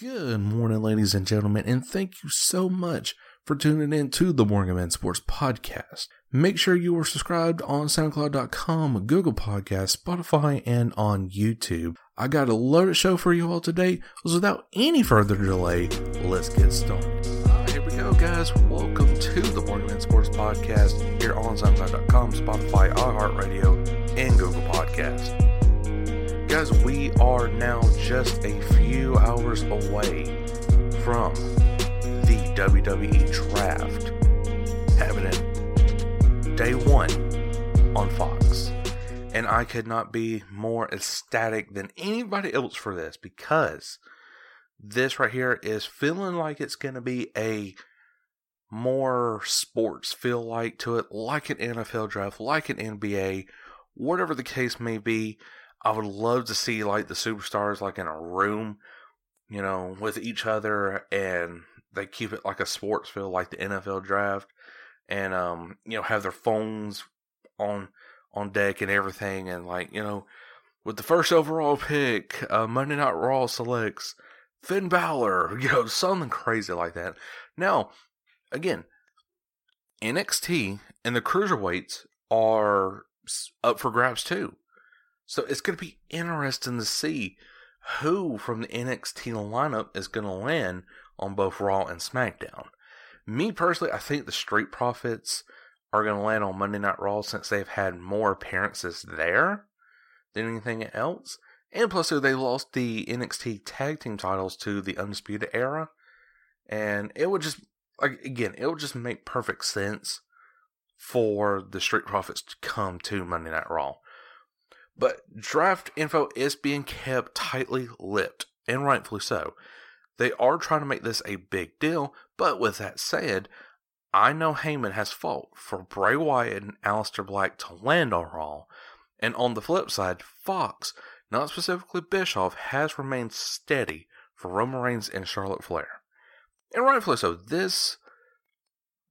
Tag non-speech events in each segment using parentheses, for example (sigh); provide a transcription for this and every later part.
Good morning, ladies and gentlemen, and thank you so much for tuning in to the Morgan Man Sports Podcast. Make sure you are subscribed on SoundCloud.com, Google Podcasts, Spotify, and on YouTube. I got a loaded show for you all today. So without any further delay, let's get started. Here we go, guys. Welcome to the Morgan Man Sports Podcast here on SoundCloud.com, Spotify, iHeartRadio, and Google Podcasts. Guys, we are now just a few hours away from the WWE draft happening day one on Fox. And I could not be more ecstatic than anybody else for this because this right here is feeling like it's going to be a more sports feel like to it, like an NFL draft, like an NBA, whatever the case may be. I would love to see like the superstars like in a room, you know, with each other and they keep it like a sports feel like the NFL draft and um, you know, have their phones on on deck and everything and like, you know, with the first overall pick, uh, Monday Night Raw selects Finn Balor, (laughs) you know, something crazy like that. Now, again, NXT and the cruiserweights are up for grabs too. So it's going to be interesting to see who from the NXT lineup is going to land on both Raw and SmackDown. Me personally, I think the Street Profits are going to land on Monday Night Raw since they've had more appearances there than anything else. And plus, they lost the NXT tag team titles to the Undisputed Era. And it would just, like, again, it would just make perfect sense for the Street Profits to come to Monday Night Raw. But draft info is being kept tightly lipped, and rightfully so. They are trying to make this a big deal, but with that said, I know Heyman has fought for Bray Wyatt and Aleister Black to land on Raw, and on the flip side, Fox, not specifically Bischoff, has remained steady for Roman Reigns and Charlotte Flair. And rightfully so. This,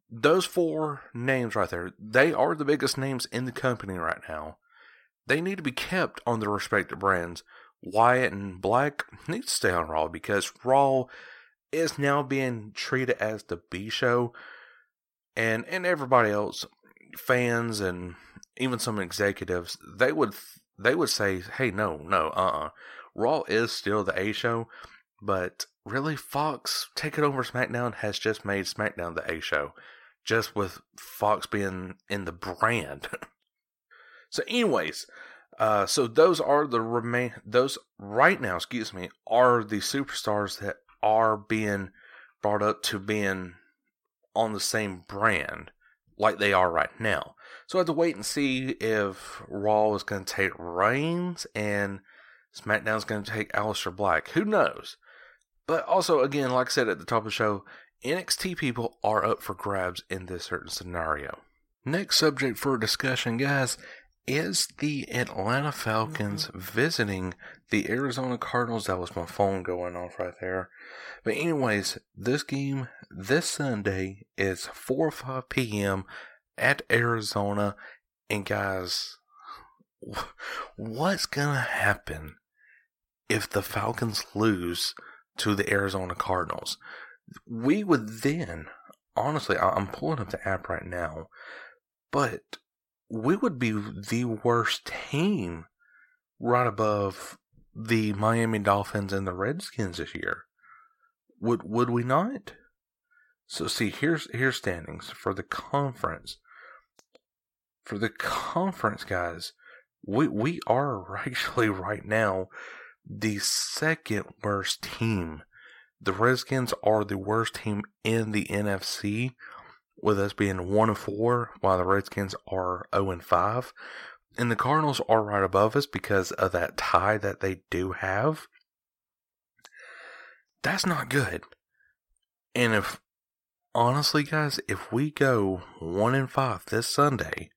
those four names right there, they are the biggest names in the company right now they need to be kept on their respective brands. Wyatt and Black need to stay on Raw because Raw is now being treated as the B show, and and everybody else, fans and even some executives, they would they would say, "Hey, no, no, uh, uh-uh. uh Raw is still the A show." But really, Fox taking over SmackDown has just made SmackDown the A show, just with Fox being in the brand. (laughs) So, anyways, uh, so those are the remain those right now, excuse me, are the superstars that are being brought up to being on the same brand like they are right now. So I have to wait and see if Raw is going to take Reigns and SmackDown is going to take Aleister Black. Who knows? But also, again, like I said at the top of the show, NXT people are up for grabs in this certain scenario. Next subject for discussion, guys, is the Atlanta Falcons mm-hmm. visiting the Arizona Cardinals. That was my phone going off right there. But anyways, this game this Sunday is 4 or 5 p.m. at Arizona. And guys, what's going to happen if the Falcons lose to the Arizona Cardinals? We would then, honestly, I'm pulling up the app right now, but we would be the worst team right above the Miami Dolphins and the Redskins this year. Would would we not? So see, here's here's standings for the conference. For the conference, guys, we we are (laughs) actually right now the second worst team. The Redskins are the worst team in the NFC, with us being one and four, while the Redskins are zero and five. And the Cardinals are right above us because of that tie that they do have. That's not good. And if honestly, guys, if we go one and five this Sunday,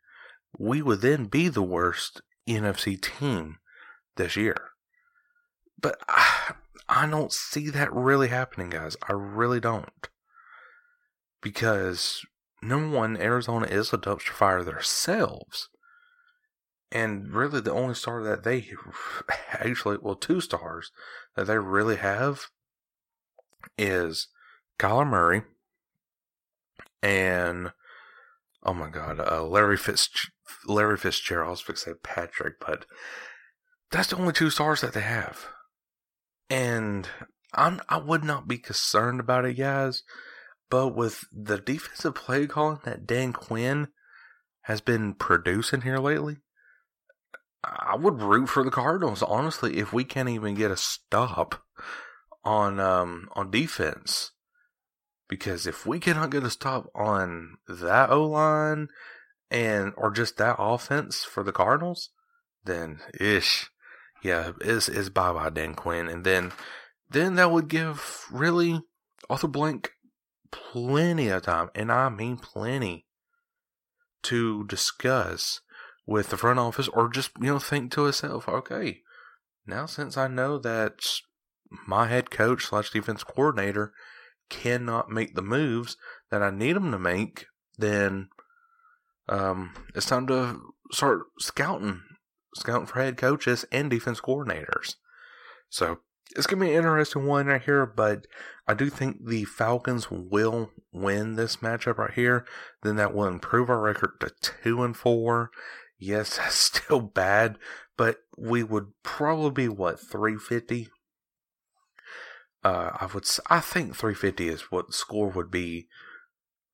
we would then be the worst NFC team this year. But I, (sighs) I don't see that really happening, guys. I really don't. Because, number one, Arizona is a dumpster fire themselves. And really, the only star that they (laughs) actually, well, two stars that they really have is Kyler Murray and, oh my God, uh, Larry Fitz, Larry Fitzgerald. I was going to say Patrick, but that's the only two stars that they have. And I'm, I would not be concerned about it, guys. But with the defensive play calling that Dan Quinn has been producing here lately, I would root for the Cardinals. Honestly, if we can't even get a stop on um, on defense, because if we cannot get a stop on that O line and or just that offense for the Cardinals, then ish, yeah, is is bye bye Dan Quinn, and then then that would give really Arthur Blank plenty of time, and I mean plenty, to discuss with the front office, or just you know think to himself, okay, now since I know that my head coach slash defense coordinator cannot make the moves that I need him to make, then um, it's time to start scouting scouting for head coaches and defense coordinators. So it's going to be an interesting one right here, but I do think the Falcons will win this matchup right here. Then that will improve our record to two and four. Yes, (laughs) that's still bad, but we would probably be what 350. Uh, I would, I think 350 is what score would be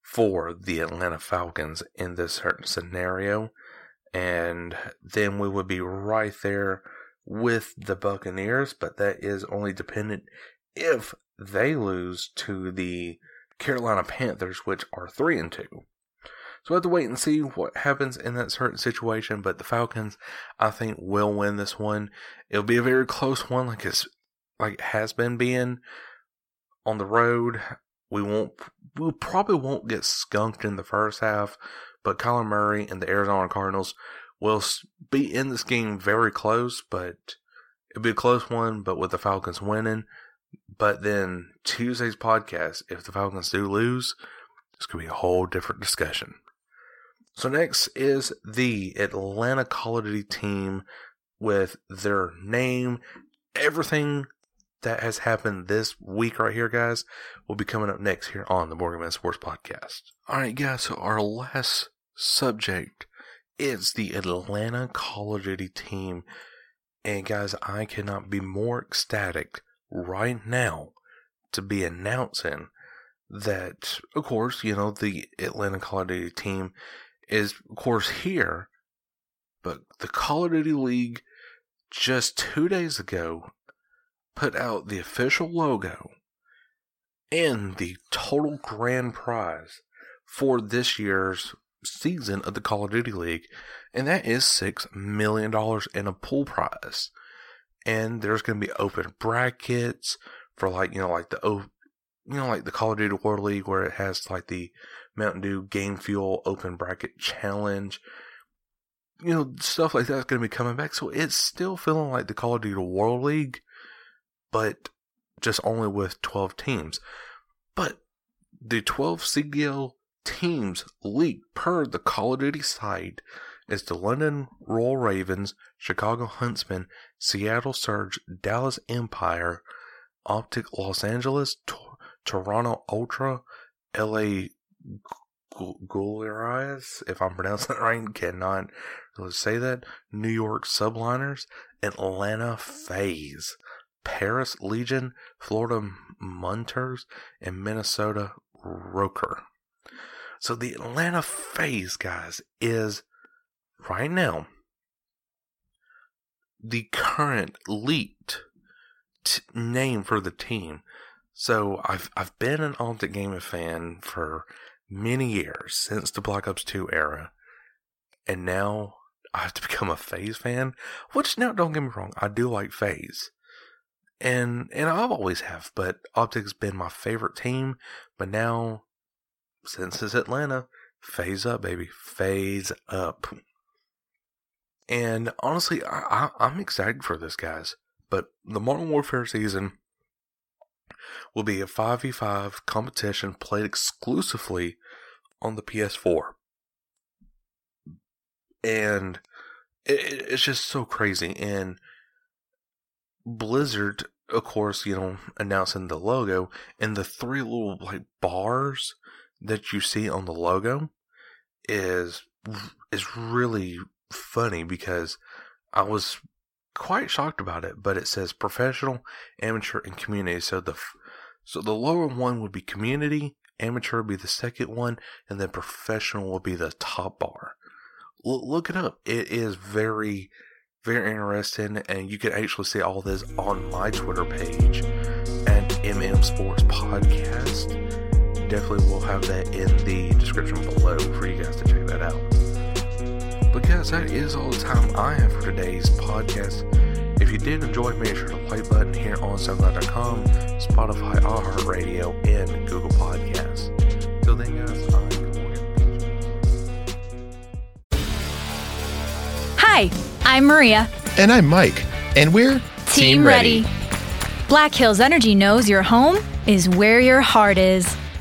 for the Atlanta Falcons in this certain scenario and then we would be right there with the Buccaneers, but that is only dependent if they lose to the Carolina Panthers, which are three and two. So we'll have to wait and see what happens in that certain situation. But the Falcons, I think, will win this one. It'll be a very close one, like it's like it has been being on the road. We won't, we probably won't get skunked in the first half, but Kyler Murray and the Arizona Cardinals will be in this game very close, but it'll be a close one, but with the Falcons winning. But then Tuesday's podcast, if the Falcons do lose, it's going to be a whole different discussion. So next is the Atlanta Call team with their name, everything that has happened this week right here, guys, will be coming up next here on the Morgan Man Sports Podcast. All right, guys. So our last subject is the Atlanta Call of Duty team, and guys, I cannot be more ecstatic right now to be announcing that, of course, you know the Atlanta Call of Duty team is, of course, here, but the Call of Duty League just two days ago put out the official logo and the total grand prize for this year's season of the Call of Duty League, and that is $6 million in a pool prize. And there's going to be open brackets for like, you know, like the, you know, like the Call of Duty World League where it has like the Mountain Dew Game Fuel Open Bracket Challenge. You know, stuff like that's going to be coming back. So it's still feeling like the Call of Duty World League, but just only with 12 teams. But the 12 CDL teams leaked per the Call of Duty site is the London Royal Ravens, Chicago Huntsmen, Seattle Surge, Dallas Empire, Optic Los Angeles, Toronto Ultra, LA Gulerias, if I'm pronouncing that right, cannot really say that, New York Subliners, Atlanta FaZe, Paris Legion, Florida Munters, and Minnesota Roker. So the Atlanta FaZe, guys, is right now the current leaked t- name for the team. So I've I've been an Optic Gaming fan for many years since the Black Ops 2 era, and now I have to (laughs) become a FaZe fan. Which now, don't get me wrong, I do like FaZe, and and I've always have, but Optic's been my favorite team. But now, since it's Atlanta, FaZe up, baby, FaZe up. And honestly, I, I'm excited for this, guys. But the Modern Warfare season will be a 5v5 competition played exclusively on the PS4. And it, it's just so crazy. And Blizzard, of course, you know, announcing the logo and the three little like bars that you see on the logo is is really funny because I was quite shocked about it, but it says professional, amateur, and community. So the so the lower one would be community, amateur would be the second one, and then professional would be the top bar. L- look it up. It is very very interesting, and you can actually see all this on my Twitter page at MM Sports Podcast. Definitely will have that in the description below for you guys to check that out. But guys, that is all the time I have for today's podcast. If you did enjoy, make sure to like button here on SoundCloud.com, Spotify, iHeartRadio, and Google Podcasts. Till then, guys, I'm Hi, I'm Maria. And I'm Mike. And we're Team, Ready. Black Hills Energy knows your home is where your heart is,